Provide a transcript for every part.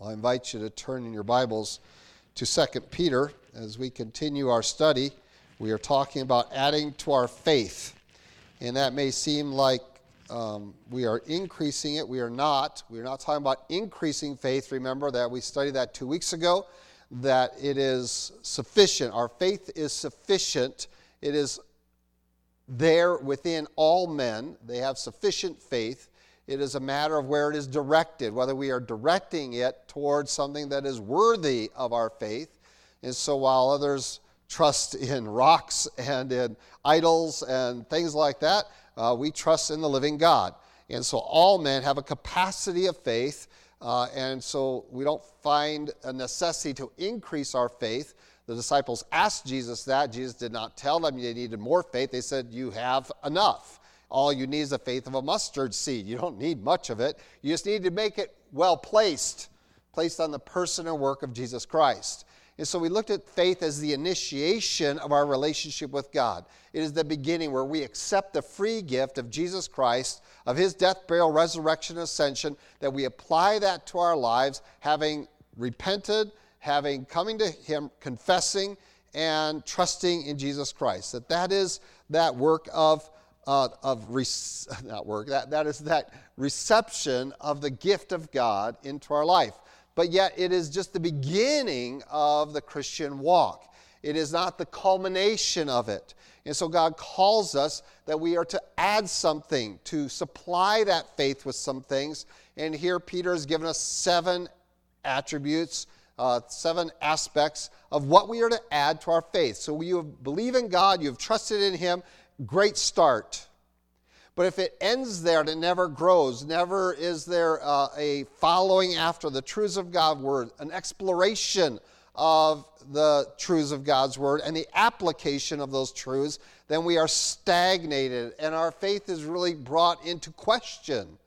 I invite you to turn in your Bibles to 2 Peter as we continue our study. We are talking about adding to our faith. And that may seem like um, we are increasing it. We are not. We are not talking about increasing faith. Remember that we studied that two weeks ago, that it is sufficient. Our faith is sufficient. It is there within all men. They have sufficient faith. It is a matter of where it is directed, whether we are directing it towards something that is worthy of our faith. And so while others trust in rocks and in idols and things like that, uh, we trust in the living God. And so all men have a capacity of faith, uh, and so we don't find a necessity to increase our faith. The disciples asked Jesus that. Jesus did not tell them they needed more faith. They said, You have enough. All you need is the faith of a mustard seed. You don't need much of it. You just need to make it well placed, placed on the person and work of Jesus Christ. And so we looked at faith as the initiation of our relationship with God. It is the beginning where we accept the free gift of Jesus Christ, of his death, burial, resurrection, ascension, that we apply that to our lives, having repented, having coming to him, confessing, and trusting in Jesus Christ. That that is that work of uh, of re- not work that, that is that reception of the gift of god into our life. But yet it is just the beginning of the christian walk. It is not the culmination of it. And so god calls us that we are to add something to supply that faith with some things. And here peter has given us seven attributes uh, seven aspects of what we are to add to our faith. So you believe in God, you've trusted in Him, great start. But if it ends there and it never grows, never is there uh, a following after the truths of God's word, an exploration of the truths of God's word and the application of those truths, then we are stagnated and our faith is really brought into question.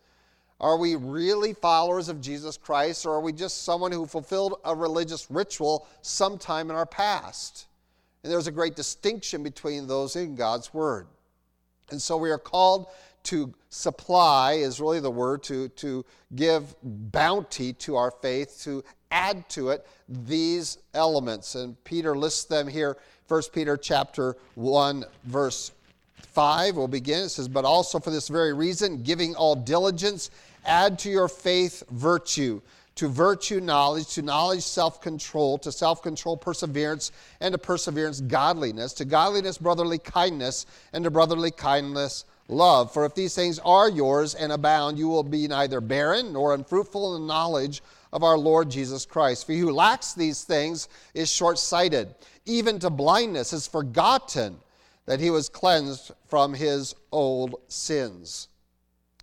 Are we really followers of Jesus Christ or are we just someone who fulfilled a religious ritual sometime in our past? And there's a great distinction between those in God's Word. And so we are called to supply, is really the word, to, to give bounty to our faith, to add to it these elements. And Peter lists them here. 1 Peter chapter 1, verse 5 will begin. It says, But also for this very reason, giving all diligence, add to your faith virtue to virtue knowledge, to knowledge self control, to self control perseverance, and to perseverance godliness, to godliness brotherly kindness, and to brotherly kindness love. For if these things are yours and abound, you will be neither barren nor unfruitful in the knowledge of our Lord Jesus Christ. For he who lacks these things is short sighted, even to blindness, has forgotten that he was cleansed from his old sins.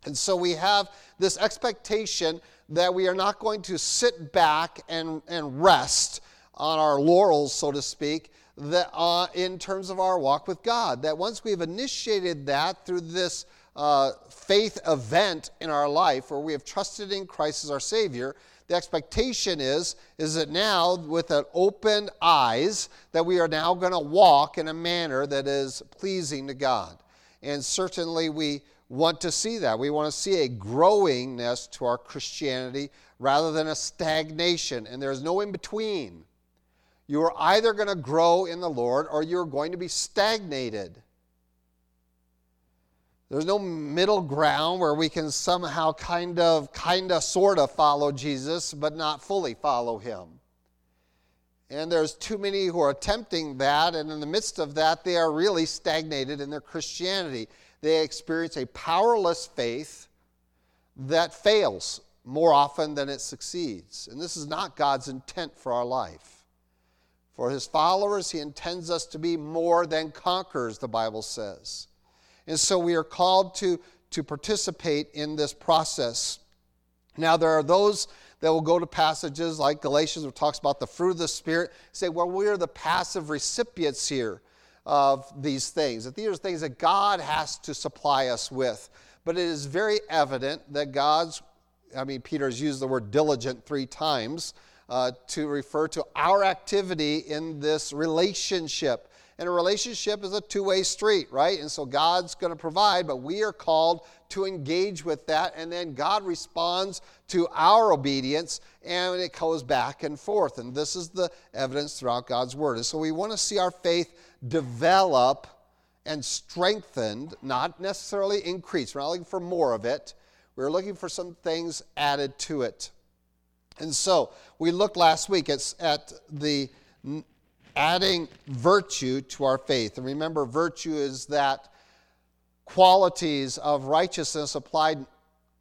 And so we have this expectation that we are not going to sit back and, and rest on our laurels, so to speak, that, uh, in terms of our walk with God. That once we've initiated that through this uh, faith event in our life where we have trusted in Christ as our Savior, the expectation is, is that now, with an open eyes, that we are now going to walk in a manner that is pleasing to God. And certainly we want to see that. We want to see a growingness to our Christianity rather than a stagnation. And there's no in between. You are either going to grow in the Lord or you're going to be stagnated. There's no middle ground where we can somehow kind of, kind of, sort of follow Jesus, but not fully follow him. And there's too many who are attempting that, and in the midst of that, they are really stagnated in their Christianity they experience a powerless faith that fails more often than it succeeds. And this is not God's intent for our life. For his followers, he intends us to be more than conquerors, the Bible says. And so we are called to, to participate in this process. Now, there are those that will go to passages like Galatians, which talks about the fruit of the Spirit, say, well, we are the passive recipients here of these things, that these are things that God has to supply us with. But it is very evident that God's, I mean, Peter's used the word diligent three times uh, to refer to our activity in this relationship. And a relationship is a two way street, right? And so God's going to provide, but we are called to engage with that. And then God responds to our obedience, and it goes back and forth. And this is the evidence throughout God's Word. And so we want to see our faith develop and strengthened, not necessarily increase. We're not looking for more of it. We're looking for some things added to it. And so we looked last week at, at the adding virtue to our faith. And remember, virtue is that qualities of righteousness applied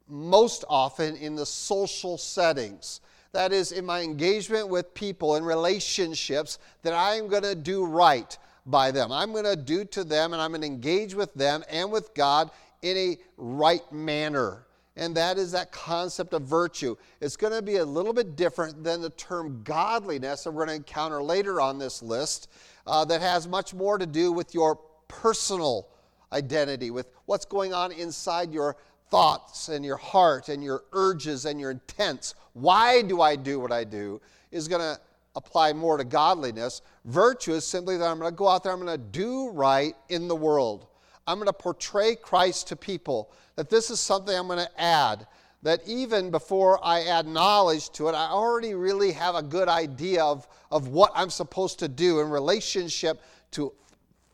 most often in the social settings. That is, in my engagement with people in relationships, that I am going to do right by them. I'm going to do to them and I'm going to engage with them and with God in a right manner. And that is that concept of virtue. It's going to be a little bit different than the term godliness that we're going to encounter later on this list, uh, that has much more to do with your personal identity, with what's going on inside your thoughts and your heart and your urges and your intents. Why do I do what I do? Is going to apply more to godliness. Virtue is simply that I'm going to go out there, I'm going to do right in the world. I'm going to portray Christ to people. That this is something I'm going to add. That even before I add knowledge to it, I already really have a good idea of, of what I'm supposed to do in relationship to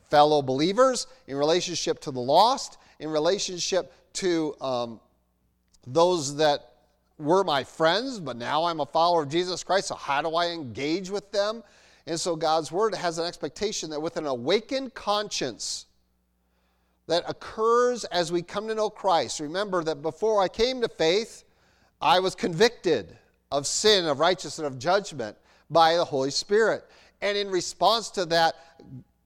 fellow believers, in relationship to the lost, in relationship to um, those that were my friends, but now I'm a follower of Jesus Christ. So, how do I engage with them? And so, God's Word has an expectation that with an awakened conscience that occurs as we come to know Christ, remember that before I came to faith, I was convicted of sin, of righteousness, of judgment by the Holy Spirit. And in response to that,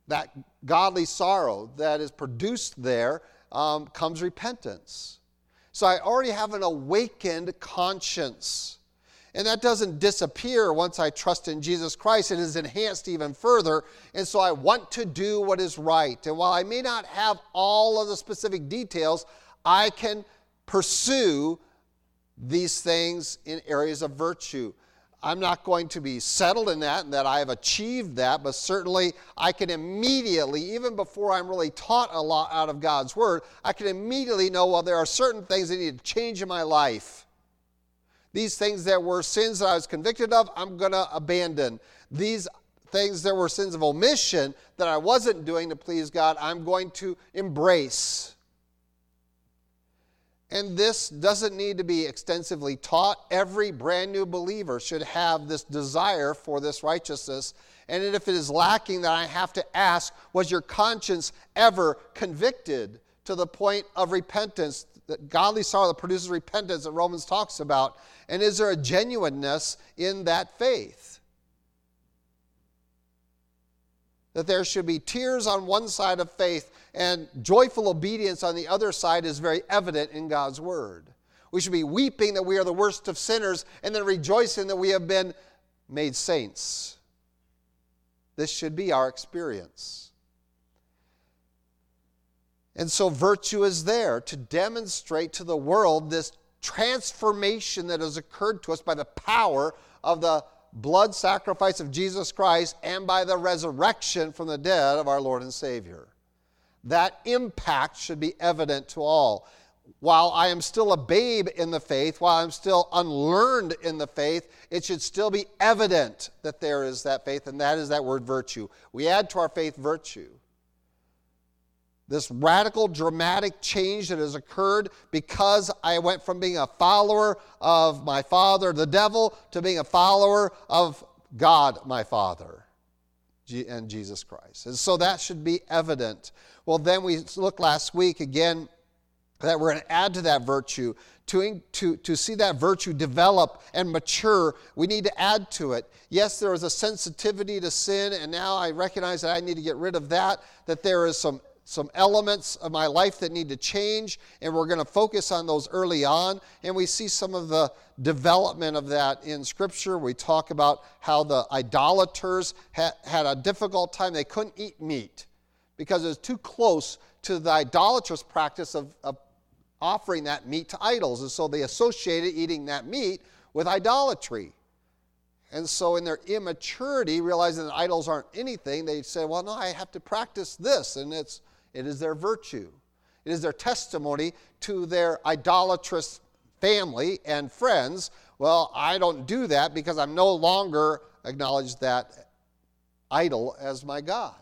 that godly sorrow that is produced there um, comes repentance. So I already have an awakened conscience. And that doesn't disappear once I trust in Jesus Christ. It is enhanced even further. And so I want to do what is right. And while I may not have all of the specific details, I can pursue these things in areas of virtue. I'm not going to be settled in that and that I have achieved that, but certainly I can immediately, even before I'm really taught a lot out of God's Word, I can immediately know, well, there are certain things that need to change in my life. These things that were sins that I was convicted of, I'm going to abandon. These things that were sins of omission that I wasn't doing to please God, I'm going to embrace. And this doesn't need to be extensively taught. Every brand new believer should have this desire for this righteousness. And if it is lacking, then I have to ask Was your conscience ever convicted to the point of repentance? That godly sorrow that produces repentance that Romans talks about. And is there a genuineness in that faith? that there should be tears on one side of faith and joyful obedience on the other side is very evident in God's Word. We should be weeping that we are the worst of sinners and then rejoicing that we have been made saints. This should be our experience. And so, virtue is there to demonstrate to the world this transformation that has occurred to us by the power of the blood sacrifice of Jesus Christ and by the resurrection from the dead of our Lord and Savior. That impact should be evident to all. While I am still a babe in the faith, while I'm still unlearned in the faith, it should still be evident that there is that faith, and that is that word virtue. We add to our faith virtue this radical, dramatic change that has occurred because I went from being a follower of my father, the devil, to being a follower of God, my father, and Jesus Christ. And so that should be evident. Well, then we looked last week again that we're going to add to that virtue. To, to, to see that virtue develop and mature, we need to add to it. Yes, there is a sensitivity to sin, and now I recognize that I need to get rid of that, that there is some some elements of my life that need to change, and we're going to focus on those early on. And we see some of the development of that in Scripture. We talk about how the idolaters had, a difficult time. They couldn't eat meat because it was too close to the idolatrous practice of, of offering that meat to idols. And so they associated eating that meat with idolatry. And so, in their immaturity, realizing that idols aren't anything, they say, Well, no, I have to practice this. And it's, it is their virtue, it is their testimony to their idolatrous family and friends. Well, I don't do that because I'm no longer acknowledge that idol as my God.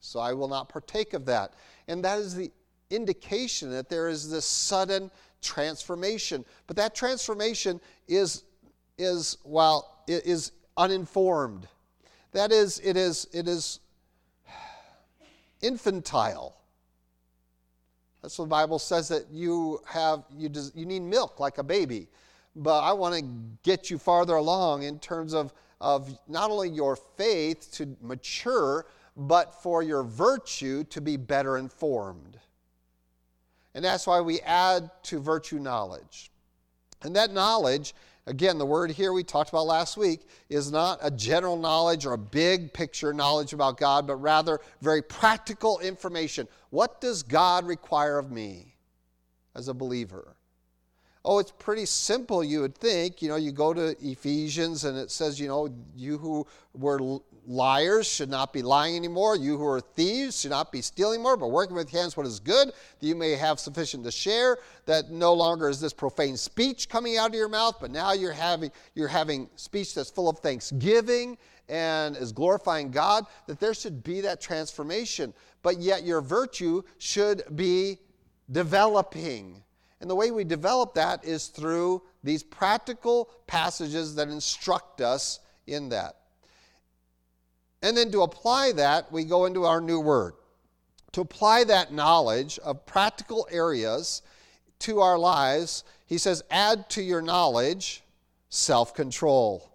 So I will not partake of that. And that is the indication that there is this sudden transformation. But that transformation is, is while it is uninformed. That is, it is, it is infantile. That's what the Bible says that you have you, des, you need milk like a baby. But I want to get you farther along in terms of, of not only your faith to mature, but for your virtue to be better informed. And that's why we add to virtue knowledge. And that knowledge, again, the word here we talked about last week, is not a general knowledge or a big picture knowledge about God, but rather very practical information. What does God require of me as a believer? Oh, it's pretty simple, you would think. You know, you go to Ephesians and it says, you know, you who were liars should not be lying anymore. You who are thieves should not be stealing more, but working with hands what is good, that you may have sufficient to share. That no longer is this profane speech coming out of your mouth, but now you're having you're having speech that's full of thanksgiving and is glorifying God. That there should be that transformation, but yet your virtue should be developing. And the way we develop that is through these practical passages that instruct us in that. And then to apply that, we go into our new word. To apply that knowledge of practical areas to our lives, he says, add to your knowledge self control.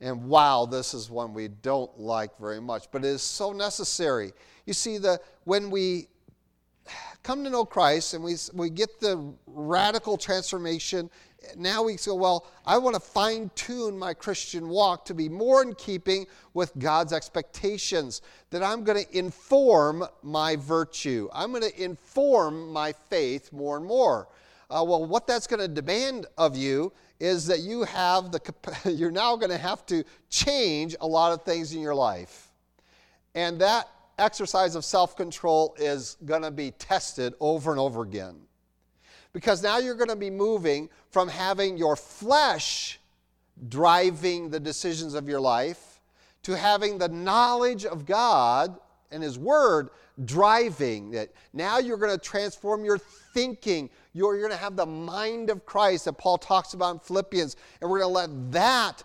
And wow, this is one we don't like very much, but it is so necessary. You see, the, when we come to know Christ and we, we get the radical transformation now we say, well, I want to fine tune my Christian walk to be more in keeping with God's expectations, that I'm going to inform my virtue. I'm going to inform my faith more and more. Uh, well, what that's going to demand of you is that you have the, you're now going to have to change a lot of things in your life. And that exercise of self control is going to be tested over and over again because now you're going to be moving from having your flesh driving the decisions of your life to having the knowledge of God and His Word driving it. Now you're going to transform your thinking. You're, you're going to have the mind of Christ that Paul talks about in Philippians, and we're going to let that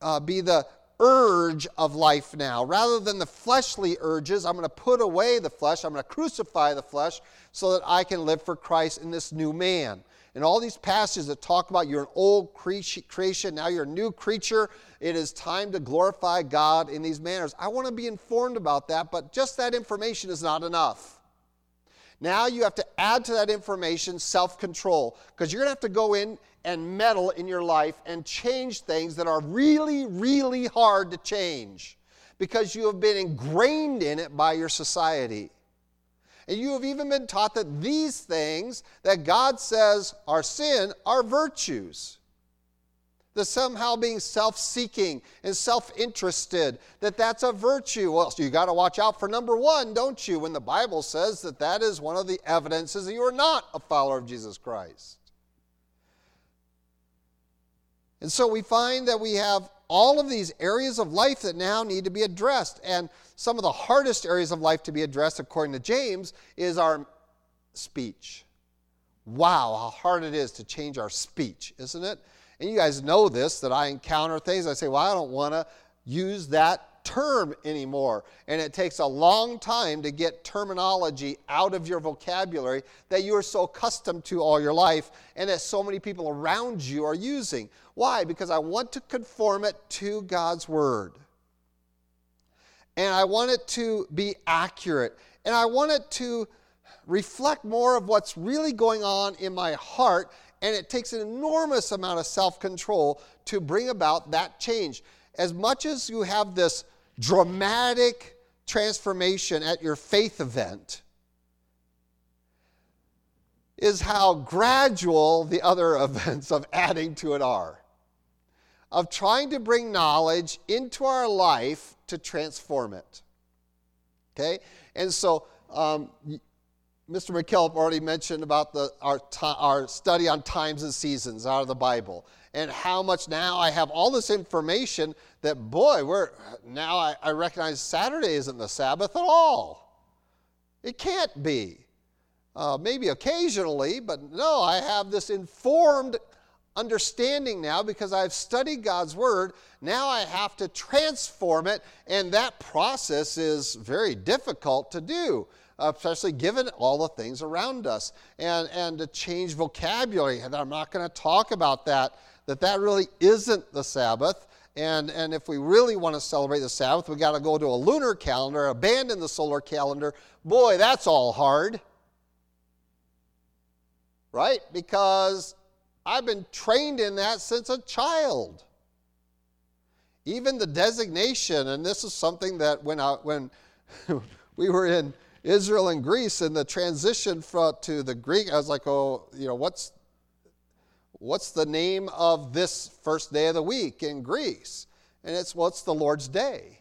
uh, be the urge of life now. Rather than the fleshly urges, I'm going to put away the flesh, I'm going to crucify the flesh so that I can live for Christ in this new man. And all these passages that talk about you're an old creation, now you're a new creature, it is time to glorify God in these manners. I want to be informed about that, but just that information is not enough. Now you have to add to that information self control because you're going to have to go in and meddle in your life and change things that are really, really hard to change because you have been ingrained in it by your society. And you have even been taught that these things that God says are sin are virtues. That somehow being self seeking and self interested, that that's a virtue. Well, so you got to watch out for number one, don't you, when the Bible says that that is one of the evidences that you are not a follower of Jesus Christ. And so we find that we have all of these areas of life that now need to be addressed. And some of the hardest areas of life to be addressed, according to James, is our speech. Wow, how hard it is to change our speech, isn't it? And you guys know this that I encounter things. I say, well, I don't want to use that term anymore. And it takes a long time to get terminology out of your vocabulary that you are so accustomed to all your life and that so many people around you are using. Why? Because I want to conform it to God's Word. And I want it to be accurate. And I want it to reflect more of what's really going on in my heart. And it takes an enormous amount of self control to bring about that change as much as you have this dramatic transformation at your faith event, is how gradual the other events of adding to it are. of trying to bring knowledge into our life to transform it. Okay? And so, um, Mr. McKillop already mentioned about the, our, our study on times and seasons out of the Bible and how much now I have all this information that, boy, we're, now I, I recognize Saturday isn't the Sabbath at all. It can't be. Uh, maybe occasionally, but no, I have this informed understanding now because I've studied God's Word. Now I have to transform it, and that process is very difficult to do, especially given all the things around us. And, and to change vocabulary, and I'm not going to talk about that, that that really isn't the Sabbath. And, and if we really want to celebrate the Sabbath, we got to go to a lunar calendar, abandon the solar calendar. Boy, that's all hard. Right? Because I've been trained in that since a child. Even the designation, and this is something that when, I, when we were in Israel and Greece and the transition from, to the Greek, I was like, oh, you know, what's, what's the name of this first day of the week in Greece? And it's, well, it's the Lord's Day.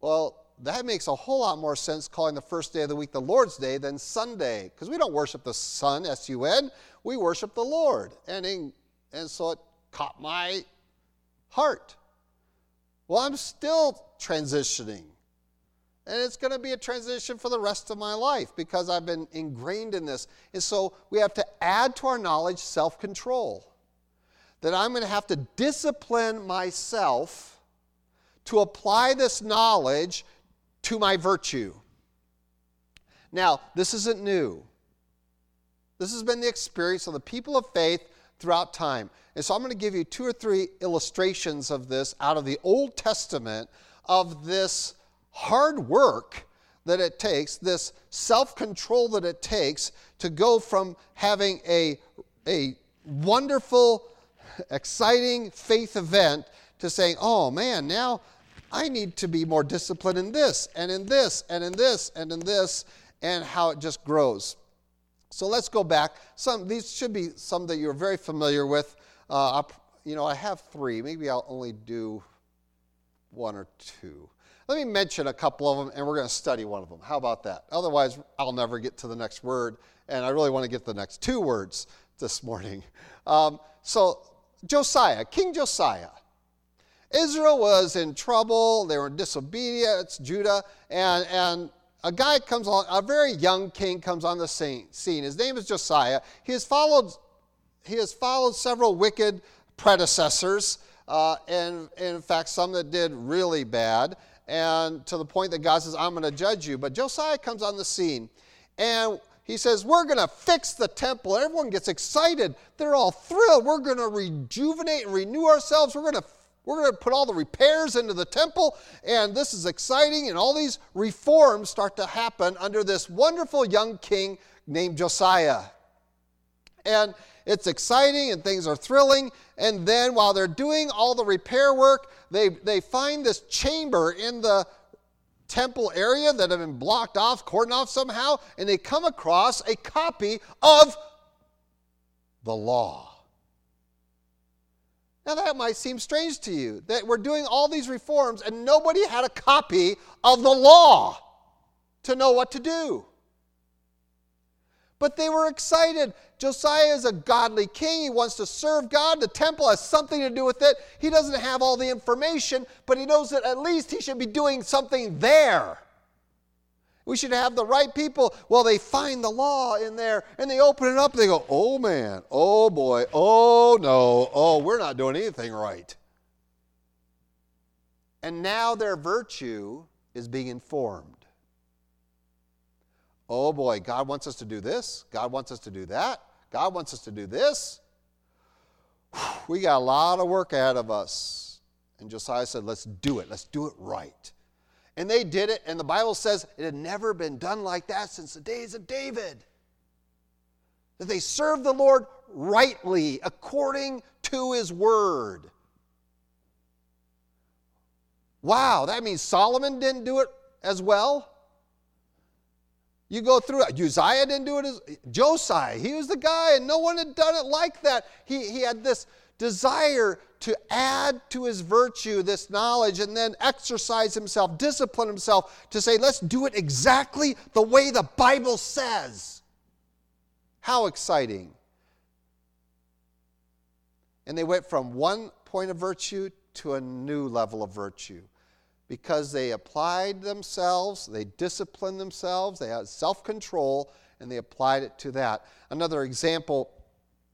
Well, that makes a whole lot more sense calling the first day of the week the Lord's Day than Sunday, because we don't worship the Sun, S U N, we worship the Lord. And, in, and so it caught my heart. Well, I'm still transitioning. And it's going to be a transition for the rest of my life because I've been ingrained in this. And so we have to add to our knowledge self control. That I'm going to have to discipline myself to apply this knowledge to my virtue. Now, this isn't new. This has been the experience of the people of faith throughout time. And so I'm going to give you two or three illustrations of this out of the Old Testament of this hard work that it takes, this self control that it takes to go from having a, a wonderful, exciting faith event to saying, oh man, now I need to be more disciplined in this and in this and in this and in this, and how it just grows. So let's go back. Some these should be some that you're very familiar with. Uh, you know, I have three. Maybe I'll only do one or two. Let me mention a couple of them, and we're going to study one of them. How about that? Otherwise, I'll never get to the next word, and I really want to get the next two words this morning. Um, so, Josiah, King Josiah. Israel was in trouble. They were in disobedience, Judah. And, and a guy comes along, a very young king comes on the scene. His name is Josiah. He has followed, he has followed several wicked predecessors, uh, and, and in fact, some that did really bad, and to the point that God says, I'm going to judge you. But Josiah comes on the scene, and he says, We're going to fix the temple. Everyone gets excited. They're all thrilled. We're going to rejuvenate and renew ourselves. We're going to we're going to put all the repairs into the temple, and this is exciting. And all these reforms start to happen under this wonderful young king named Josiah. And it's exciting and things are thrilling. And then while they're doing all the repair work, they, they find this chamber in the temple area that had been blocked off, cordoned off somehow, and they come across a copy of the law. Now, that might seem strange to you that we're doing all these reforms and nobody had a copy of the law to know what to do. But they were excited. Josiah is a godly king. He wants to serve God. The temple has something to do with it. He doesn't have all the information, but he knows that at least he should be doing something there. We should have the right people. Well, they find the law in there and they open it up and they go, oh man, oh boy, oh no, oh, we're not doing anything right. And now their virtue is being informed. Oh boy, God wants us to do this. God wants us to do that. God wants us to do this. We got a lot of work ahead of us. And Josiah said, let's do it. Let's do it right. And they did it, and the Bible says it had never been done like that since the days of David. That they served the Lord rightly, according to his word. Wow, that means Solomon didn't do it as well? You go through it. Uzziah didn't do it as Josiah. He was the guy, and no one had done it like that. He, he had this desire to add to his virtue this knowledge and then exercise himself, discipline himself to say, let's do it exactly the way the Bible says. How exciting! And they went from one point of virtue to a new level of virtue because they applied themselves, they disciplined themselves, they had self control, and they applied it to that. Another example,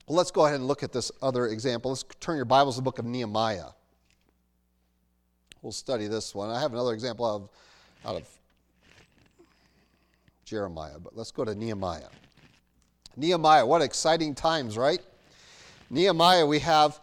well, let's go ahead and look at this other example. Let's turn your Bibles to the book of Nehemiah. We'll study this one. I have another example of, out of Jeremiah, but let's go to Nehemiah. Nehemiah, what exciting times, right? Nehemiah, we have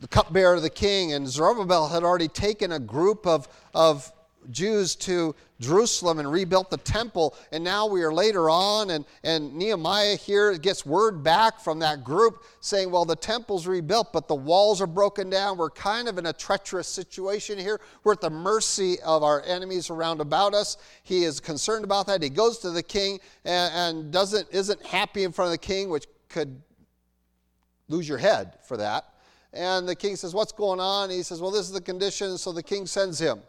the cupbearer of the king, and Zerubbabel had already taken a group of, of Jews to Jerusalem and rebuilt the temple. And now we are later on, and, and Nehemiah here gets word back from that group saying, Well, the temple's rebuilt, but the walls are broken down. We're kind of in a treacherous situation here. We're at the mercy of our enemies around about us. He is concerned about that. He goes to the king and, and doesn't, isn't happy in front of the king, which could lose your head for that. And the king says, What's going on? He says, Well, this is the condition. So the king sends him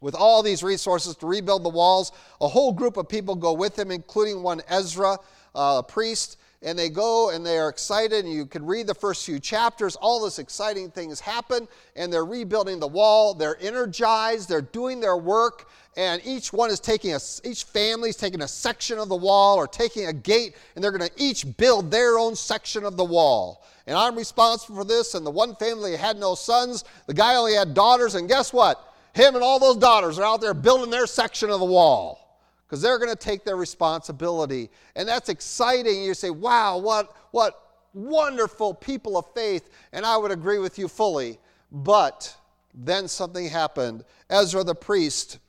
with all these resources to rebuild the walls. A whole group of people go with him, including one Ezra, uh, a priest. And they go and they are excited, and you can read the first few chapters. All this exciting things happen, and they're rebuilding the wall. They're energized, they're doing their work, and each one is taking a, each family is taking a section of the wall or taking a gate, and they're going to each build their own section of the wall. And I'm responsible for this. And the one family had no sons, the guy only had daughters, and guess what? Him and all those daughters are out there building their section of the wall because they're going to take their responsibility. And that's exciting. You say, wow, what, what wonderful people of faith. And I would agree with you fully. But then something happened. Ezra the priest,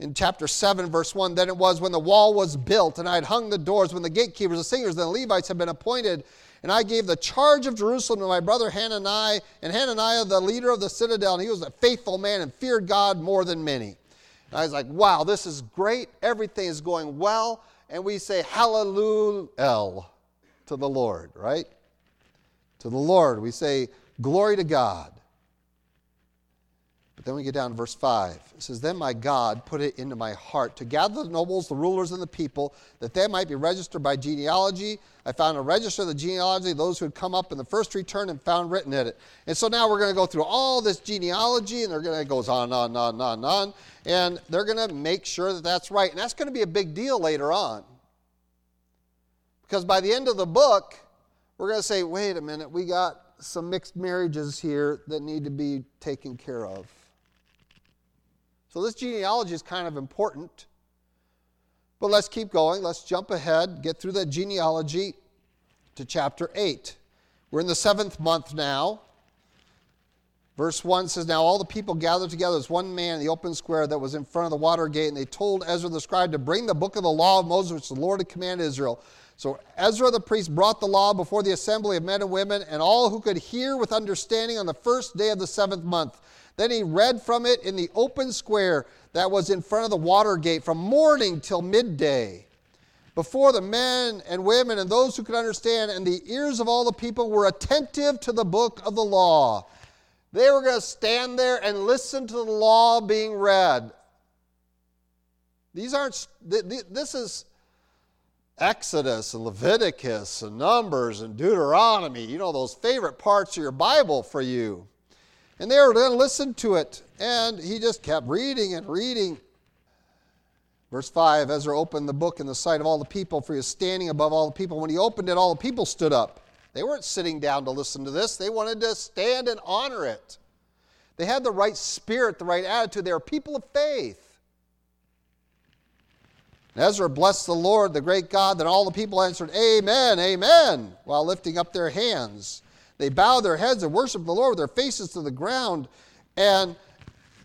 in chapter 7, verse 1, then it was when the wall was built and I had hung the doors, when the gatekeepers, the singers, and the Levites had been appointed, and I gave the charge of Jerusalem to my brother Hanani, and Hananiah, the leader of the citadel, and he was a faithful man and feared God more than many. And I was like, wow, this is great. Everything is going well. And we say hallelujah to the Lord, right? To the Lord. We say, glory to God. But then we get down to verse 5. It says, Then my God put it into my heart to gather the nobles, the rulers, and the people, that they might be registered by genealogy. I found a register of the genealogy those who had come up in the first return and found written in it. And so now we're going to go through all this genealogy, and they're going to goes on, on, on, on, on, and they're going to make sure that that's right. And that's going to be a big deal later on. Because by the end of the book, we're going to say, wait a minute, we got some mixed marriages here that need to be taken care of. So this genealogy is kind of important. But let's keep going. Let's jump ahead, get through that genealogy to chapter 8. We're in the seventh month now. Verse 1 says, Now all the people gathered together as one man in the open square that was in front of the water gate, and they told Ezra the scribe to bring the book of the law of Moses, which the Lord had commanded Israel. So Ezra the priest brought the law before the assembly of men and women, and all who could hear with understanding on the first day of the seventh month. Then he read from it in the open square that was in front of the water gate from morning till midday. Before the men and women and those who could understand, and the ears of all the people were attentive to the book of the law. They were going to stand there and listen to the law being read. These aren't, this is Exodus and Leviticus and Numbers and Deuteronomy, you know, those favorite parts of your Bible for you. And they were going to listen to it. And he just kept reading and reading. Verse 5 Ezra opened the book in the sight of all the people, for he was standing above all the people. When he opened it, all the people stood up. They weren't sitting down to listen to this, they wanted to stand and honor it. They had the right spirit, the right attitude. They were people of faith. And Ezra blessed the Lord, the great God. Then all the people answered, Amen, Amen, while lifting up their hands. They bow their heads and worship the Lord with their faces to the ground. And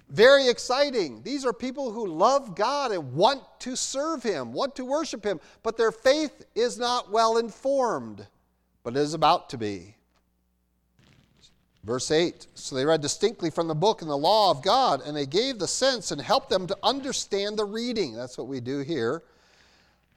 very exciting. These are people who love God and want to serve Him, want to worship Him, but their faith is not well informed, but it is about to be. Verse 8 So they read distinctly from the book and the law of God, and they gave the sense and helped them to understand the reading. That's what we do here.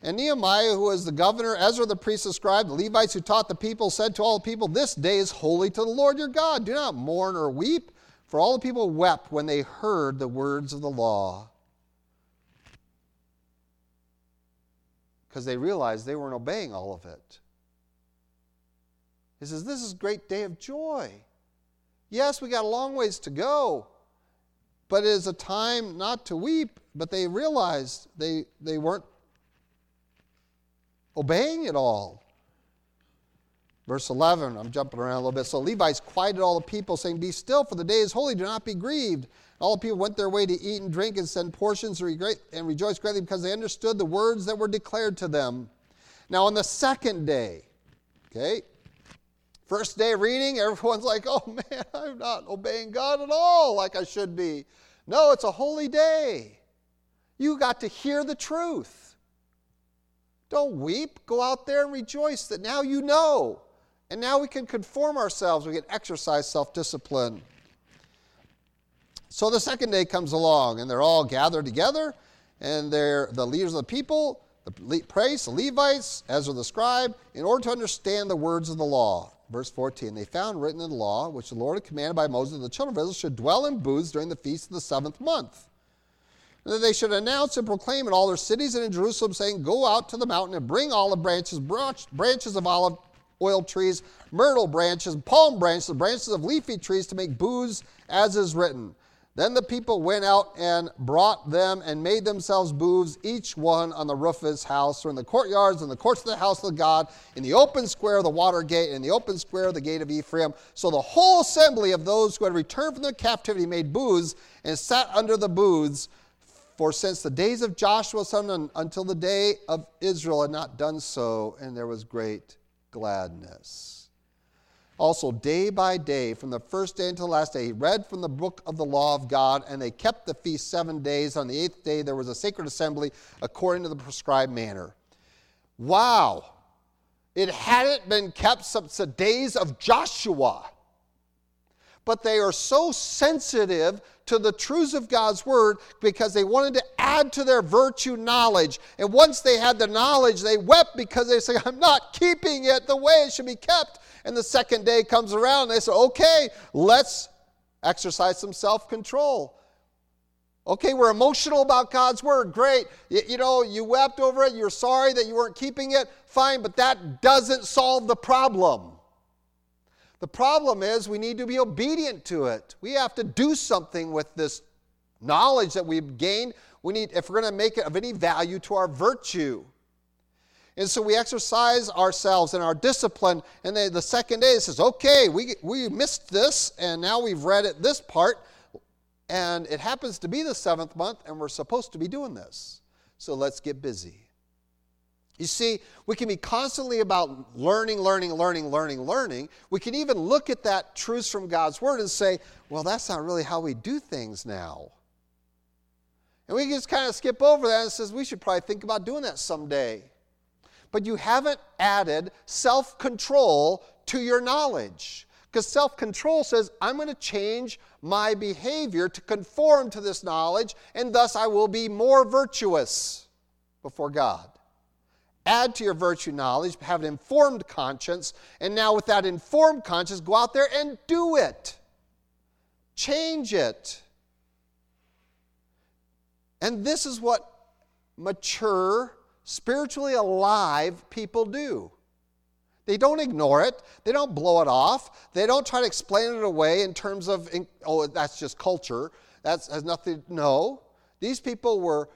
And Nehemiah, who was the governor, Ezra the priest, the scribe, the Levites who taught the people, said to all the people, This day is holy to the Lord your God. Do not mourn or weep. For all the people wept when they heard the words of the law. Because they realized they weren't obeying all of it. He says, This is a great day of joy. Yes, we got a long ways to go, but it is a time not to weep. But they realized they, they weren't obeying it all. Verse 11, I'm jumping around a little bit. So Levites quieted all the people, saying, Be still, for the day is holy, do not be grieved. All the people went their way to eat and drink and send portions and rejoice greatly because they understood the words that were declared to them. Now, on the second day, okay, first day reading, everyone's like, oh man, I'm not obeying God at all like I should be. No, it's a holy day. You got to hear the truth. Don't weep. Go out there and rejoice that now you know. And now we can conform ourselves. We can exercise self discipline. So the second day comes along, and they're all gathered together, and they're the leaders of the people, the priests, the Levites, Ezra the scribe, in order to understand the words of the law. Verse 14, they found written in the law, which the Lord had commanded by Moses, that the children of Israel should dwell in booths during the feast of the seventh month that they should announce and proclaim in all their cities and in Jerusalem, saying, Go out to the mountain and bring olive branches, branches of olive oil trees, myrtle branches, palm branches, branches of leafy trees to make booths, as is written. Then the people went out and brought them and made themselves booths, each one on the roof of his house, or in the courtyards, in the courts of the house of God, in the open square of the water gate, and in the open square of the gate of Ephraim. So the whole assembly of those who had returned from their captivity made booths and sat under the booths for since the days of Joshua son until the day of Israel had not done so, and there was great gladness. Also, day by day, from the first day until the last day, he read from the book of the law of God, and they kept the feast seven days. On the eighth day, there was a sacred assembly according to the prescribed manner. Wow! It hadn't been kept since the days of Joshua. But they are so sensitive to the truths of God's word because they wanted to add to their virtue knowledge. And once they had the knowledge, they wept because they say, I'm not keeping it the way it should be kept. And the second day comes around and they say, okay, let's exercise some self control. Okay, we're emotional about God's word. Great. You, you, know, you wept over it. You're sorry that you weren't keeping it. Fine, but that doesn't solve the problem. The problem is we need to be obedient to it. We have to do something with this knowledge that we've gained. We need, if we're going to make it of any value to our virtue. And so we exercise ourselves in our discipline. And then the second day it says, okay, we, we missed this, and now we've read it this part. And it happens to be the seventh month, and we're supposed to be doing this. So let's get busy. You see, we can be constantly about learning, learning, learning, learning, learning. We can even look at that truth from God's Word and say, well, that's not really how we do things now. And we just kind of skip over that and says, we should probably think about doing that someday. But you haven't added self control to your knowledge. Because self control says, I'm going to change my behavior to conform to this knowledge, and thus I will be more virtuous before God add to your virtue knowledge, have an informed conscience, and now with that informed conscience, go out there and do it. Change it. And this is what mature, spiritually alive people do. They don't ignore it. They don't blow it off. They don't try to explain it away in terms of, oh, that's just culture. That has nothing. No. These people were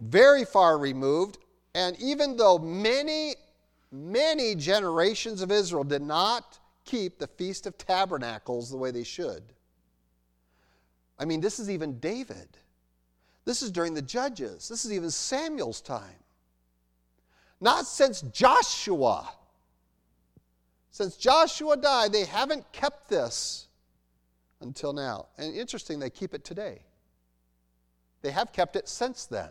very far removed and even though many, many generations of Israel did not keep the Feast of Tabernacles the way they should, I mean, this is even David. This is during the Judges. This is even Samuel's time. Not since Joshua. Since Joshua died, they haven't kept this until now. And interesting, they keep it today. They have kept it since then.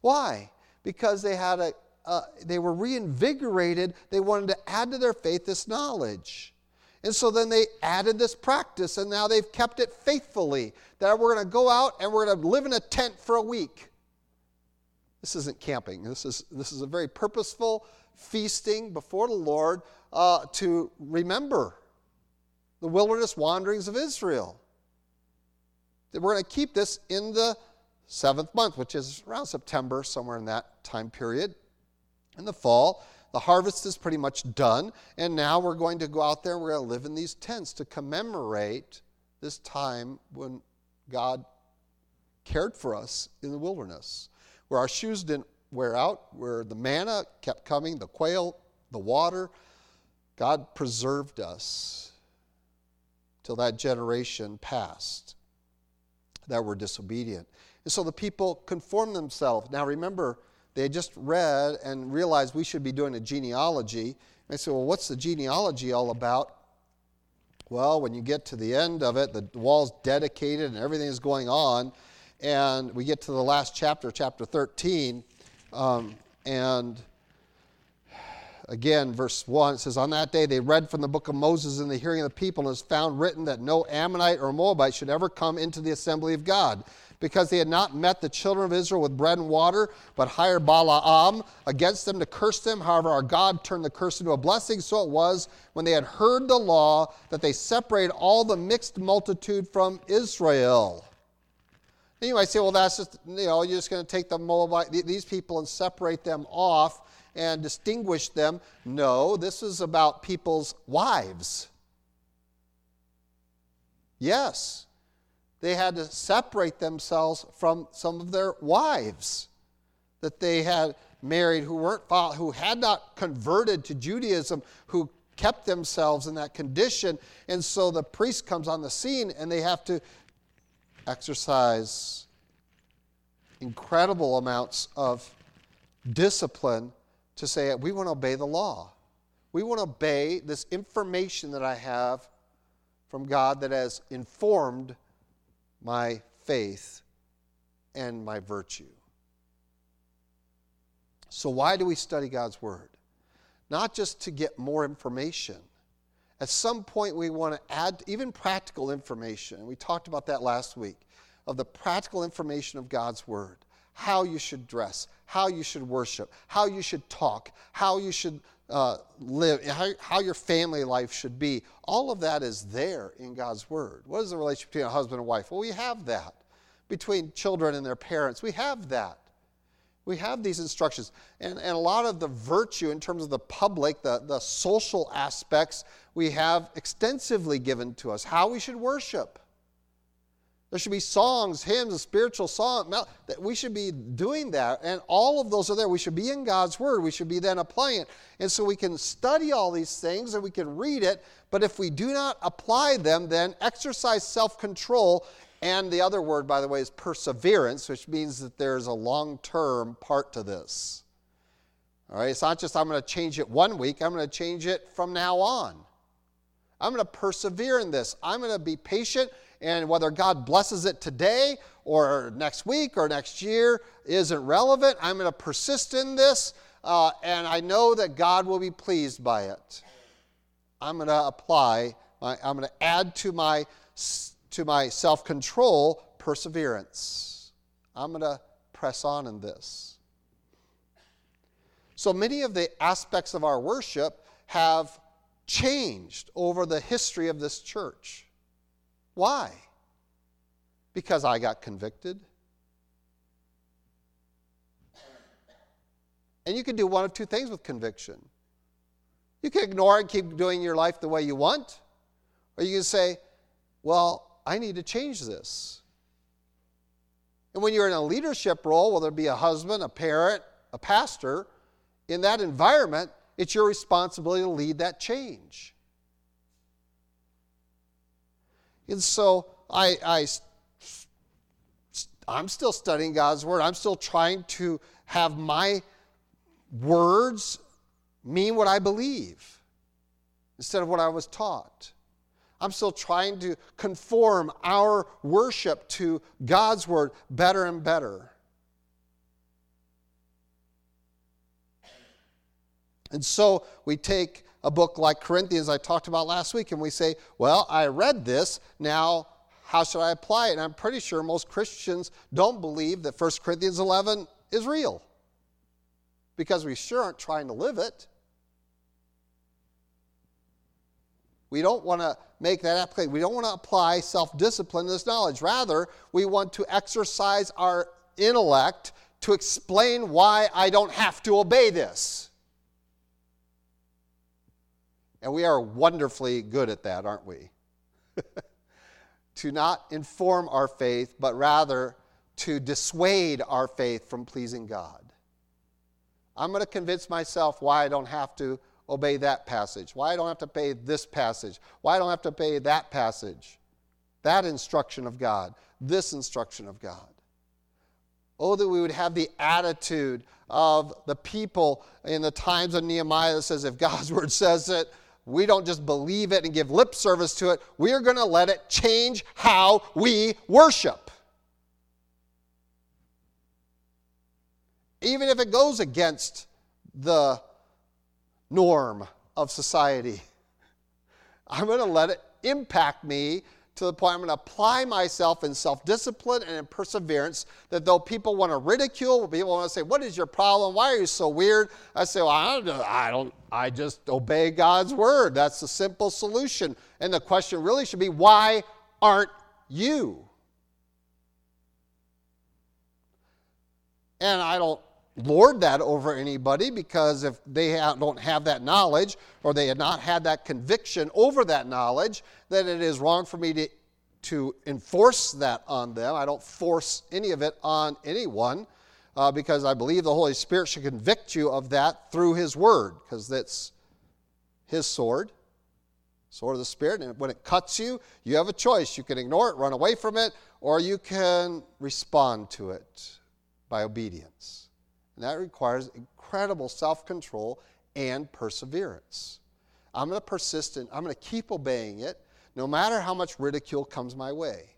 Why? Because they had a uh, they were reinvigorated. They wanted to add to their faith this knowledge. And so then they added this practice, and now they've kept it faithfully. That we're going to go out and we're going to live in a tent for a week. This isn't camping. This is, this is a very purposeful feasting before the Lord uh, to remember the wilderness wanderings of Israel. That we're going to keep this in the seventh month, which is around September, somewhere in that time period. In the fall, the harvest is pretty much done, and now we're going to go out there and we're going to live in these tents to commemorate this time when God cared for us in the wilderness, where our shoes didn't wear out, where the manna kept coming, the quail, the water. God preserved us till that generation passed that were disobedient. And so the people conformed themselves. Now remember, they just read and realized we should be doing a genealogy. And they said, Well, what's the genealogy all about? Well, when you get to the end of it, the wall's dedicated and everything is going on. And we get to the last chapter, chapter 13. Um, and again, verse 1, it says, On that day they read from the book of Moses in the hearing of the people, and it was found written that no Ammonite or Moabite should ever come into the assembly of God, because they had not met the children of Israel with bread and water, but hired Balaam against them to curse them. However, our God turned the curse into a blessing. So it was when they had heard the law that they separated all the mixed multitude from Israel. And you might say, well, that's just, you know, you're just going to take the Moabite, these people and separate them off and distinguish them. No, this is about people's wives. Yes, they had to separate themselves from some of their wives that they had married who weren't who had not converted to Judaism, who kept themselves in that condition. And so the priest comes on the scene and they have to exercise incredible amounts of discipline to say, we want to obey the law. We want to obey this information that I have from God that has informed my faith and my virtue. So, why do we study God's Word? Not just to get more information. At some point, we want to add even practical information. We talked about that last week of the practical information of God's Word how you should dress, how you should worship, how you should talk, how you should uh, live, how, how your family life should be. All of that is there in God's Word. What is the relationship between a husband and wife? Well, we have that. Between children and their parents, we have that. We have these instructions. And, and a lot of the virtue in terms of the public, the, the social aspects, we have extensively given to us. How we should worship there should be songs, hymns, spiritual song. That we should be doing that. And all of those are there. We should be in God's Word. We should be then applying it. And so we can study all these things and we can read it. But if we do not apply them, then exercise self control. And the other word, by the way, is perseverance, which means that there's a long term part to this. All right, it's not just I'm going to change it one week, I'm going to change it from now on. I'm going to persevere in this. I'm going to be patient and whether God blesses it today or next week or next year isn't relevant. I'm going to persist in this, uh, and I know that God will be pleased by it. I'm going to apply, my, I'm going to add to my, to my self control perseverance. I'm going to press on in this. So many of the aspects of our worship have changed over the history of this church. Why? Because I got convicted. And you can do one of two things with conviction. You can ignore it and keep doing your life the way you want, or you can say, Well, I need to change this. And when you're in a leadership role, whether it be a husband, a parent, a pastor, in that environment, it's your responsibility to lead that change. And so I, I, I'm still studying God's Word. I'm still trying to have my words mean what I believe instead of what I was taught. I'm still trying to conform our worship to God's Word better and better. And so we take a book like Corinthians I talked about last week, and we say, Well, I read this, now how should I apply it? And I'm pretty sure most Christians don't believe that 1 Corinthians 11 is real. because we sure aren't trying to live it. We don't want to make that application. We don't want to apply self discipline to this knowledge. Rather, we want to exercise our intellect to explain why I don't have to obey this. And we are wonderfully good at that, aren't we? to not inform our faith, but rather to dissuade our faith from pleasing God. I'm going to convince myself why I don't have to obey that passage, why I don't have to obey this passage, why I don't have to obey that passage, that instruction of God, this instruction of God. Oh, that we would have the attitude of the people in the times of Nehemiah that says, if God's word says it, we don't just believe it and give lip service to it. We are going to let it change how we worship. Even if it goes against the norm of society, I'm going to let it impact me to the point I'm going to apply myself in self discipline and in perseverance. That though people want to ridicule, people want to say, What is your problem? Why are you so weird? I say, Well, I don't, I, don't, I just obey God's word. That's the simple solution. And the question really should be, Why aren't you? And I don't lord that over anybody because if they don't have that knowledge or they had not had that conviction over that knowledge, then it is wrong for me to, to enforce that on them. I don't force any of it on anyone uh, because I believe the Holy Spirit should convict you of that through His Word because that's His sword. Sword of the Spirit, and when it cuts you, you have a choice. You can ignore it, run away from it, or you can respond to it by obedience. And that requires incredible self control and perseverance. I'm going to persist in, I'm going to keep obeying it no matter how much ridicule comes my way.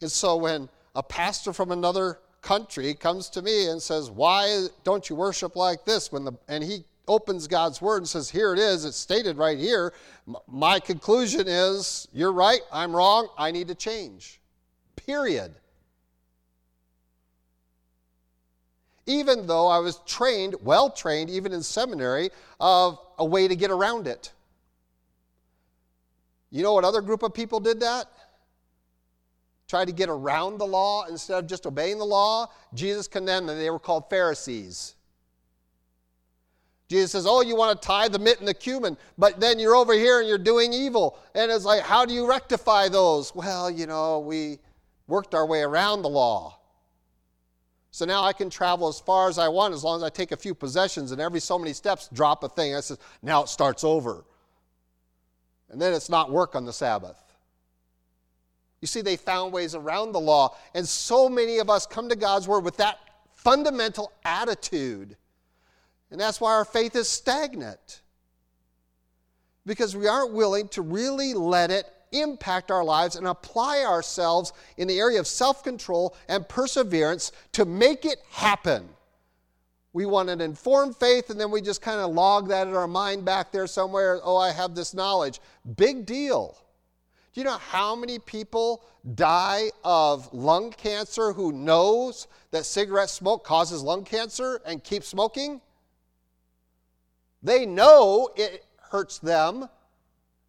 And so when a pastor from another country comes to me and says, Why don't you worship like this? When the, and he opens God's word and says, Here it is, it's stated right here. My conclusion is, You're right, I'm wrong, I need to change. Period. Even though I was trained, well trained, even in seminary, of a way to get around it. You know what other group of people did that? Tried to get around the law instead of just obeying the law. Jesus condemned them. They were called Pharisees. Jesus says, Oh, you want to tithe the mint and the cumin, but then you're over here and you're doing evil. And it's like, How do you rectify those? Well, you know, we worked our way around the law. So now I can travel as far as I want as long as I take a few possessions and every so many steps drop a thing. I says, now it starts over. And then it's not work on the Sabbath. You see, they found ways around the law. And so many of us come to God's Word with that fundamental attitude. And that's why our faith is stagnant. Because we aren't willing to really let it impact our lives and apply ourselves in the area of self control and perseverance to make it happen. We want an informed faith, and then we just kind of log that in our mind back there somewhere. Oh, I have this knowledge. Big deal. Do you know how many people die of lung cancer who knows that cigarette smoke causes lung cancer and keep smoking? They know it hurts them,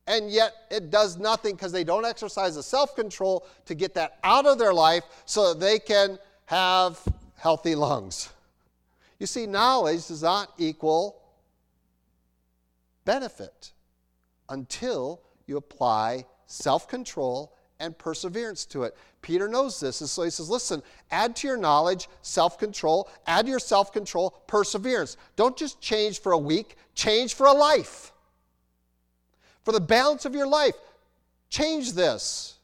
and yet it does nothing because they don't exercise the self control to get that out of their life so that they can have healthy lungs. You see, knowledge does not equal benefit until you apply self control and perseverance to it. Peter knows this, and so he says, Listen, add to your knowledge self control, add to your self control perseverance. Don't just change for a week, change for a life for the balance of your life. Change this.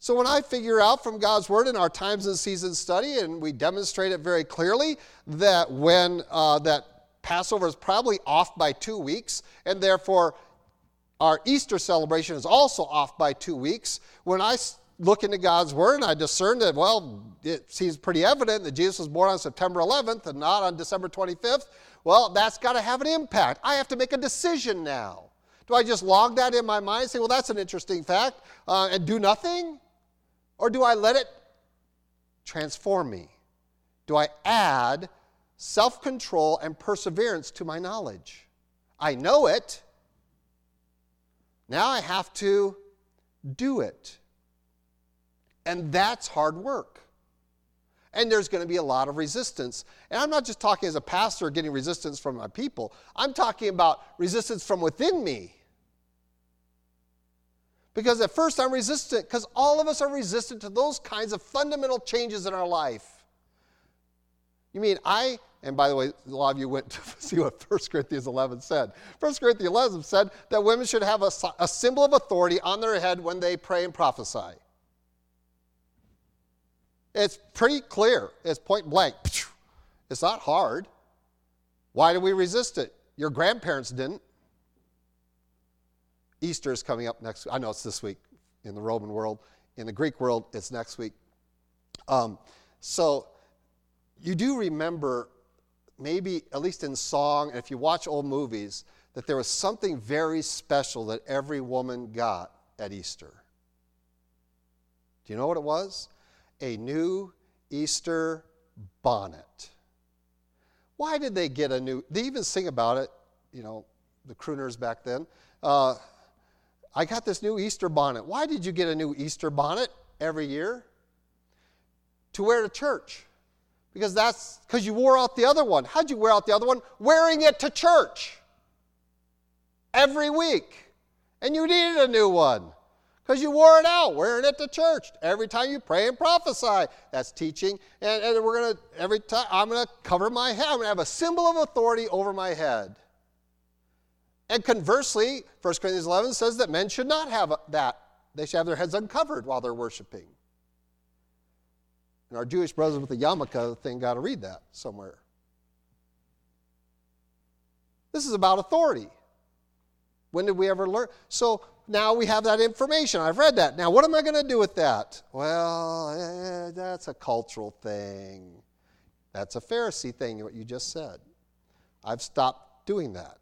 So, when I figure out from God's Word in our times and seasons study, and we demonstrate it very clearly that when uh, that Passover is probably off by two weeks, and therefore our Easter celebration is also off by two weeks, when I look into God's Word and I discern that, well, it seems pretty evident that Jesus was born on September 11th and not on December 25th, well, that's got to have an impact. I have to make a decision now. Do I just log that in my mind and say, well, that's an interesting fact, uh, and do nothing? Or do I let it transform me, do I add self control and perseverance to my knowledge? I know it. Now I have to do it. And that's hard work. And there's going to be a lot of resistance. And I'm not just talking as a pastor getting resistance from my people, I'm talking about resistance from within me. Because at first I'm resistant, because all of us are resistant to those kinds of fundamental changes in our life. You mean I, and by the way, a lot of you went to see what 1 Corinthians 11 said. 1 Corinthians 11 said that women should have a, a symbol of authority on their head when they pray and prophesy. It's pretty clear, it's point blank. It's not hard. Why do we resist it? Your grandparents didn't. Easter is coming up next I know it's this week in the Roman world. In the Greek world, it's next week. Um, so you do remember, maybe at least in song, and if you watch old movies, that there was something very special that every woman got at Easter. Do you know what it was? A new Easter bonnet. Why did they get a new? They even sing about it, you know, the crooners back then. Uh, I got this new Easter bonnet. Why did you get a new Easter bonnet every year? To wear to church. Because that's because you wore out the other one. How'd you wear out the other one? Wearing it to church every week. And you needed a new one because you wore it out wearing it to church every time you pray and prophesy that's teaching and, and we're going to every time i'm going to cover my head i'm going to have a symbol of authority over my head and conversely, 1 Corinthians 11 says that men should not have that. They should have their heads uncovered while they're worshiping. And our Jewish brothers with the yarmulke thing got to read that somewhere. This is about authority. When did we ever learn? So now we have that information. I've read that. Now, what am I going to do with that? Well, eh, that's a cultural thing. That's a Pharisee thing, what you just said. I've stopped doing that.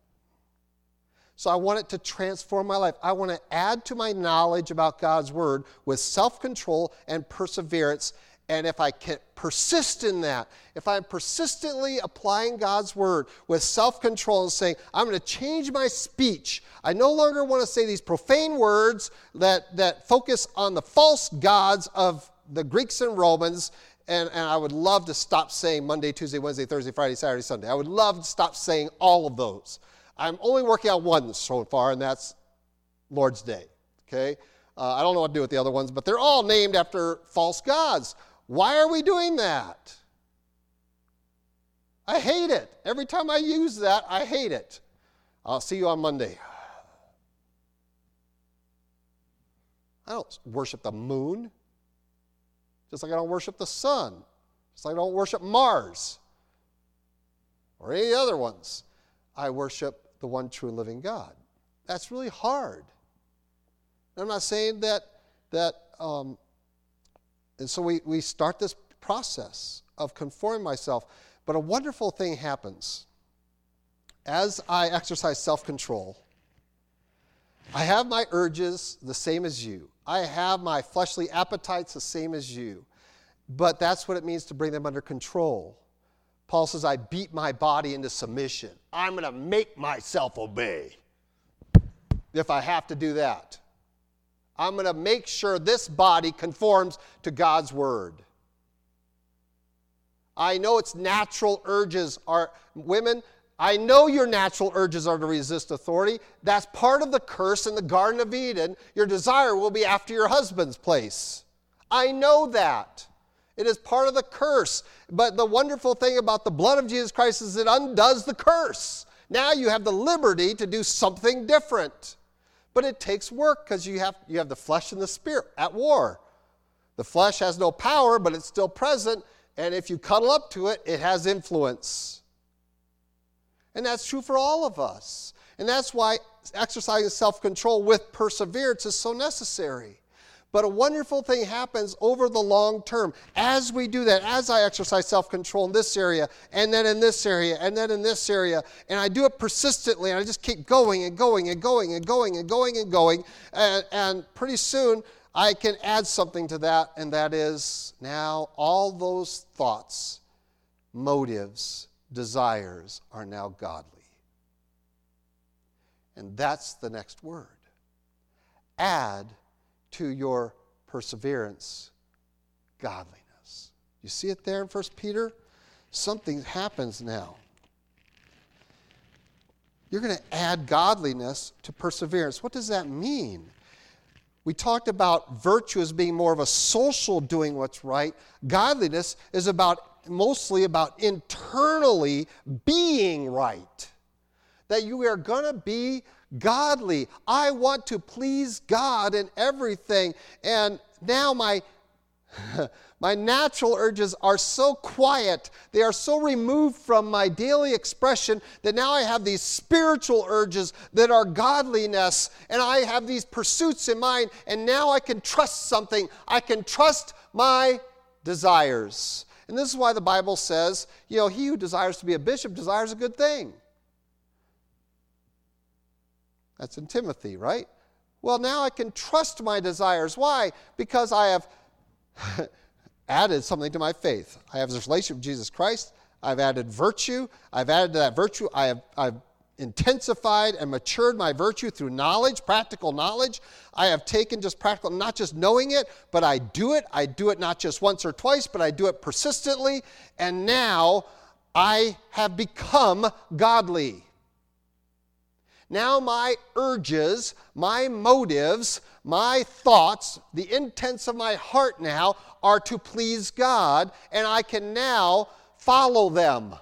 So I want it to transform my life. I want to add to my knowledge about God's Word with self control and perseverance. And if I can persist in that, if I'm persistently applying God's Word with self control and saying, I'm going to change my speech, I no longer want to say these profane words that, that focus on the false gods of the Greeks and Romans and, and, I would love to stop saying Monday, Tuesday, Wednesday, Thursday, Friday, Saturday, Sunday. I would love to stop saying all of those. I'm only working on one so far, and that's Lord's Day. Okay? Uh, I don't know what to do with the other ones, but they're all named after false gods. Why are we doing that? I hate it. Every time I use that, I hate it. I'll see you on Monday. I don't worship the moon, just like I don't worship the sun, just like I don't worship Mars or any other ones. I worship the one true and living God. That's really hard. And I'm not saying that, that um, and so we, we start this process of conforming myself. But a wonderful thing happens. As I exercise self control, I have my urges the same as you. I have my fleshly appetites the same as you. But that's what it means to bring them under control. Paul says, I beat my body into submission. I'm going to make myself obey if I have to do that. I'm going to make sure this body conforms to God's word. I know its natural urges are, women, I know your natural urges are to resist authority. That's part of the curse in the Garden of Eden. Your desire will be after your husband's place. I know that. It is part of the curse. But the wonderful thing about the blood of Jesus Christ is it undoes the curse. Now you have the liberty to do something different. But it takes work because you have, you have the flesh and the spirit at war. The flesh has no power, but it's still present. And if you cuddle up to it, it has influence. And that's true for all of us. And that's why exercising self control with perseverance is so necessary. But a wonderful thing happens over the long term. As we do that, as I exercise self control in this area, and then in this area, and then in this area, and I do it persistently, and I just keep going and going and going and going and going and going, and, and pretty soon I can add something to that, and that is now all those thoughts motives, desires are now godly. And that's the next word. Add to your perseverance godliness. You see it there in 1 Peter? Something happens now. You're going to add godliness to perseverance. What does that mean? We talked about virtue as being more of a social doing what's right. Godliness is about mostly about internally being right. That you are going to be godly. I want to please God in everything. And now my my natural urges are so quiet, they are so removed from my daily expression that now I have these spiritual urges that are godliness, and I have these pursuits in mind, and now I can trust something. I can trust my desires. And this is why the Bible says, you know, he who desires to be a bishop desires a good thing. That's in Timothy, right? Well, now I can trust my desires. Why? Because I have added something to my faith. I have this relationship with Jesus Christ. I've added virtue. I've added to that virtue. I have, I've intensified and matured my virtue through knowledge, practical knowledge. I have taken just practical, not just knowing it, but I do it. I do it not just once or twice, but I do it persistently. And now I have become godly. Now, my urges, my motives, my thoughts, the intents of my heart now are to please God, and I can now follow them.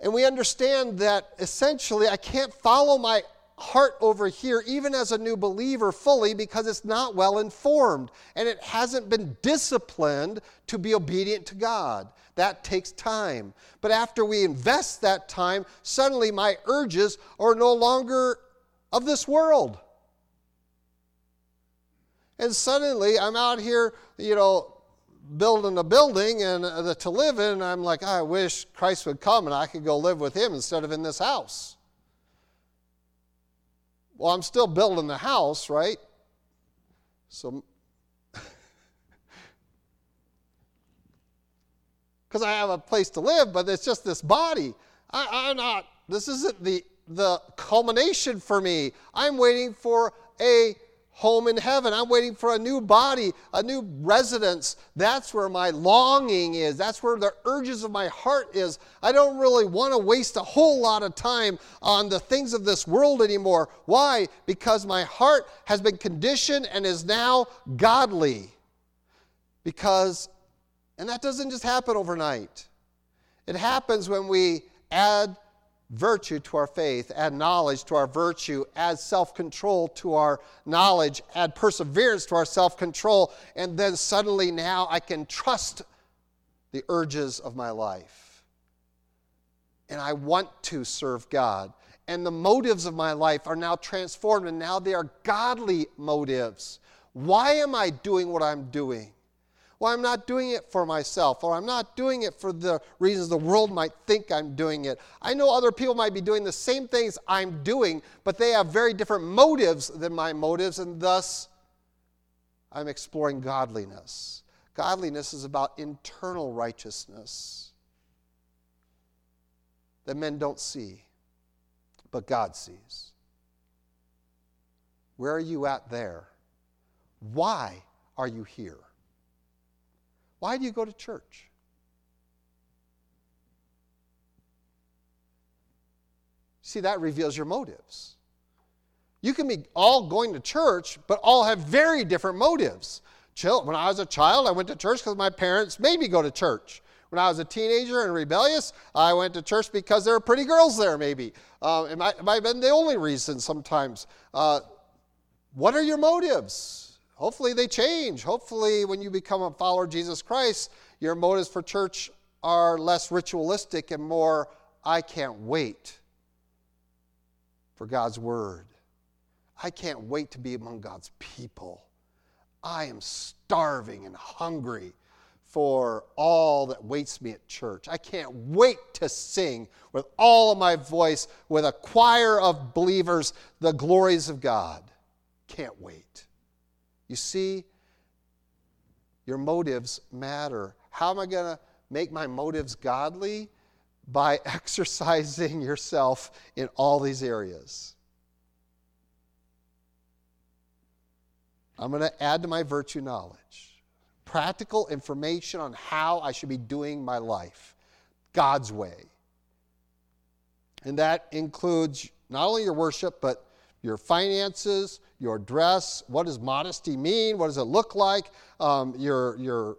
And we understand that essentially I can't follow my heart over here, even as a new believer, fully because it's not well informed and it hasn't been disciplined to be obedient to God. That takes time. But after we invest that time, suddenly my urges are no longer of this world. And suddenly I'm out here, you know, building a building and uh, to live in, and I'm like, I wish Christ would come and I could go live with him instead of in this house. Well, I'm still building the house, right? So because I have a place to live, but it's just this body. I, am not, this isn't the, the culmination for me. I'm waiting for a home in heaven. I'm waiting for a new body, a new residence. That's where my longing is. That's where the urges of my heart is. I don't really want to waste a whole lot of time on the things of this world anymore. Why? Because my heart has been conditioned and is now godly. Because and that doesn't just happen overnight. It happens when we add virtue to our faith, add knowledge to our virtue, add self control to our knowledge, add perseverance to our self control, and then suddenly now I can trust the urges of my life. And I want to serve God. And the motives of my life are now transformed, and now they are godly motives. Why am I doing what I'm doing? Well, I'm not doing it for myself, or I'm not doing it for the reasons the world might think I'm doing it. I know other people might be doing the same things I'm doing, but they have very different motives than my motives, and thus I'm exploring godliness. Godliness is about internal righteousness that men don't see, but God sees. Where are you at there? Why are you here? Why do you go to church? See, that reveals your motives. You can be all going to church, but all have very different motives. When I was a child, I went to church because my parents made me go to church. When I was a teenager and rebellious, I went to church because there were pretty girls there, maybe. Uh, it, might, it, might, have been the only reason sometimes. Uh, what are your motives? Hopefully they change. Hopefully, when you become a follower of Jesus Christ, your motives for church are less ritualistic and more, I can't wait for God's word. I can't wait to be among God's people. I am starving and hungry for all that waits me at church. I can't wait to sing with all of my voice with a choir of believers the glories of God. Can't wait. You see, your motives matter. How am I going to make my motives godly? By exercising yourself in all these areas. I'm going to add to my virtue knowledge practical information on how I should be doing my life God's way. And that includes not only your worship, but your finances, your dress. What does modesty mean? What does it look like? Um, your your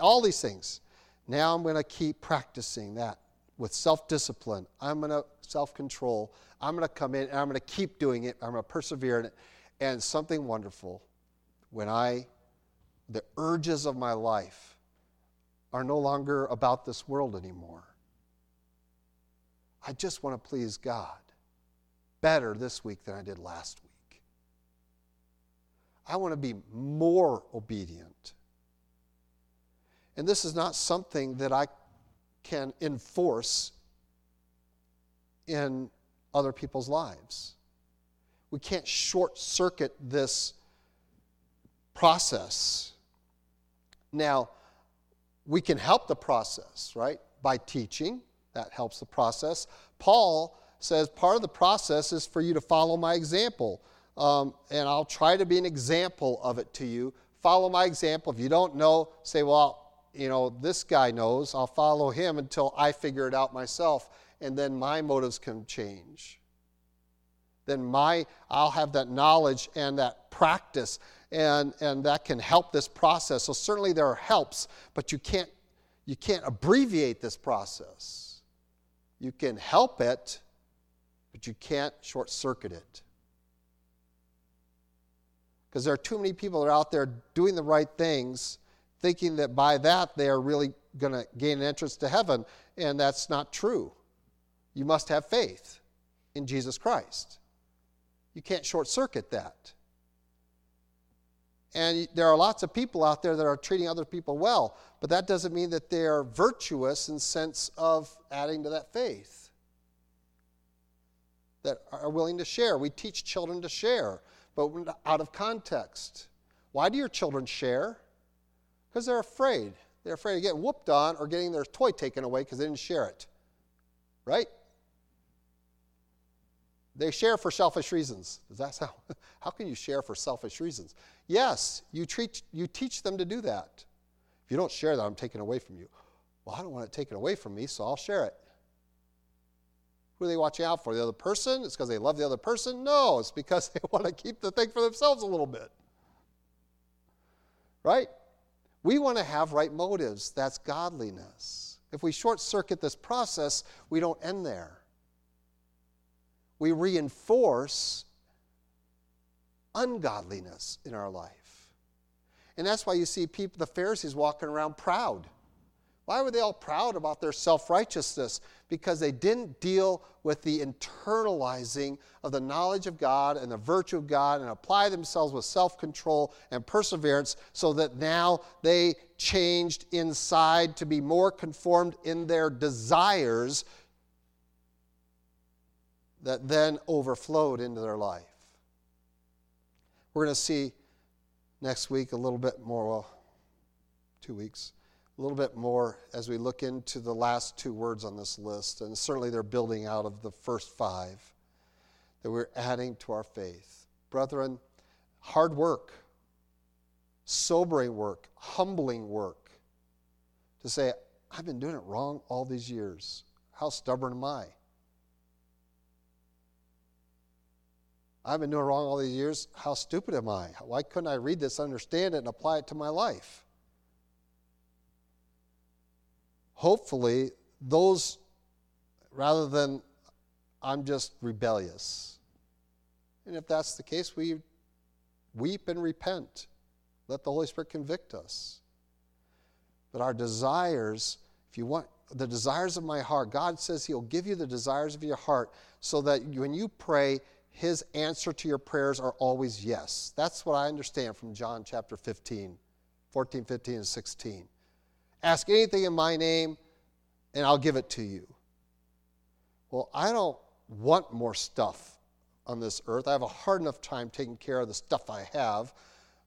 all these things. Now I'm going to keep practicing that with self discipline. I'm going to self control. I'm going to come in and I'm going to keep doing it. I'm going to persevere in it. And something wonderful when I, the urges of my life are no longer about this world anymore. I just want to please God better this week than I did last week. I want to be more obedient. And this is not something that I can enforce in other people's lives. We can't short circuit this process. Now, we can help the process, right? By teaching, that helps the process. Paul says part of the process is for you to follow my example. Um, and I'll try to be an example of it to you. Follow my example. If you don't know, say, well, you know, this guy knows. I'll follow him until I figure it out myself. And then my motives can change. Then my, I'll have that knowledge and that practice, and, and that can help this process. So certainly there are helps, but you can't, you can't abbreviate this process. You can help it, but you can't short circuit it. Because there are too many people that are out there doing the right things, thinking that by that they are really going to gain an entrance to heaven, and that's not true. You must have faith in Jesus Christ. You can't short circuit that. And there are lots of people out there that are treating other people well, but that doesn't mean that they are virtuous in sense of adding to that faith that are willing to share. We teach children to share, but out of context. Why do your children share? Because they're afraid. They're afraid of getting whooped on or getting their toy taken away because they didn't share it. Right? They share for selfish reasons. Does that sound? How can you share for selfish reasons? Yes, you, treat, you teach them to do that. If you don't share that, I'm taking away from you. Well, I don't want it taken away from me, so I'll share it. Who are they watching out for? The other person? It's because they love the other person? No, it's because they want to keep the thing for themselves a little bit. Right? We want to have right motives. That's godliness. If we short circuit this process, we don't end there. We reinforce ungodliness in our life. And that's why you see people, the Pharisees walking around proud. Why were they all proud about their self righteousness? Because they didn't deal with the internalizing of the knowledge of God and the virtue of God and apply themselves with self control and perseverance so that now they changed inside to be more conformed in their desires that then overflowed into their life. We're going to see next week a little bit more, well, two weeks a little bit more as we look into the last two words on this list, and certainly they're building out of the first five that we're adding to our faith. Brethren, hard work, sobering work, humbling work to say, I've been doing it wrong all these years. How stubborn am I? I've been doing wrong all these years. How stupid am I? Why couldn't I read this, understand it, and apply it to my life? Hopefully, those, rather than I'm just rebellious. And if that's the case, we weep and repent. Let the Holy Spirit convict us. But our desires, if you want the desires of my heart, God says He'll give you the desires of your heart so that when you pray, His answer to your prayers are always yes. That's what I understand from John chapter 15, 14, 15, and 16. Ask anything in my name, and I'll give it to you. Well, I don't want more stuff on this earth. I have a hard enough time taking care of the stuff I have.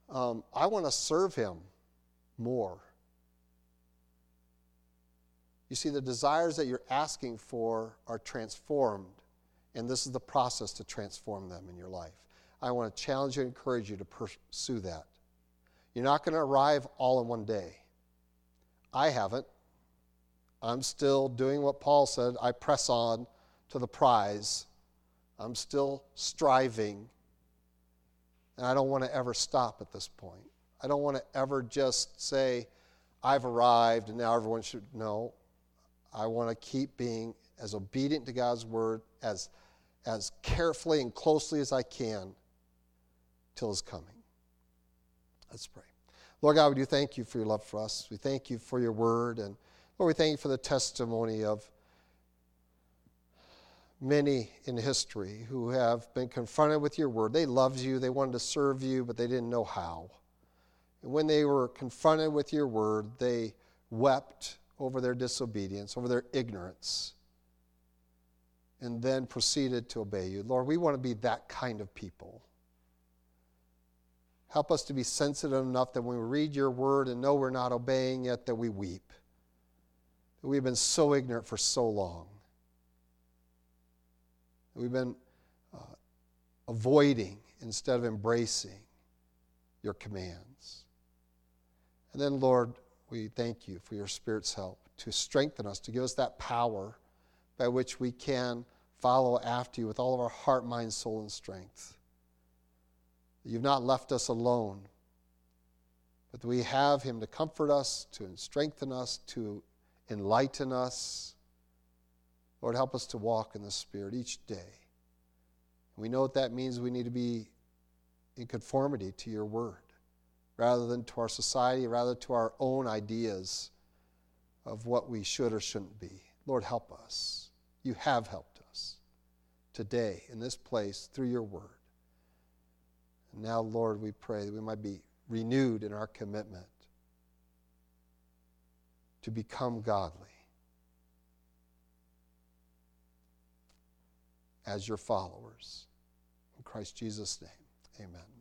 Um, I want to serve Him more. You see, the desires that you're asking for are transformed, and this is the process to transform them in your life. I want to challenge you and encourage you to pursue that. You're not going to arrive all in one day. I haven't. I'm still doing what Paul said I press on to the prize. I'm still striving. And I don't want to ever stop at this point. I don't want to ever just say, I've arrived and now everyone should know. I want to keep being as obedient to God's word as, as carefully and closely as I can till his coming. Let's pray. Lord God, we do thank you for your love for us. We thank you for your word. And Lord, we thank you for the testimony of many in history who have been confronted with your word. They loved you, they wanted to serve you, but they didn't know how. And when they were confronted with your word, they wept over their disobedience, over their ignorance, and then proceeded to obey you. Lord, we want to be that kind of people. Help us to be sensitive enough that when we read your word and know we're not obeying it, that we weep. That we've been so ignorant for so long. That We've been uh, avoiding instead of embracing your commands. And then, Lord, we thank you for your Spirit's help to strengthen us, to give us that power by which we can follow after you with all of our heart, mind, soul, and strength. You've not left us alone, but we have Him to comfort us, to strengthen us, to enlighten us. Lord, help us to walk in the Spirit each day. We know what that means. We need to be in conformity to your word rather than to our society, rather to our own ideas of what we should or shouldn't be. Lord, help us. You have helped us today in this place through your word. Now, Lord, we pray that we might be renewed in our commitment to become godly as your followers. In Christ Jesus' name, amen.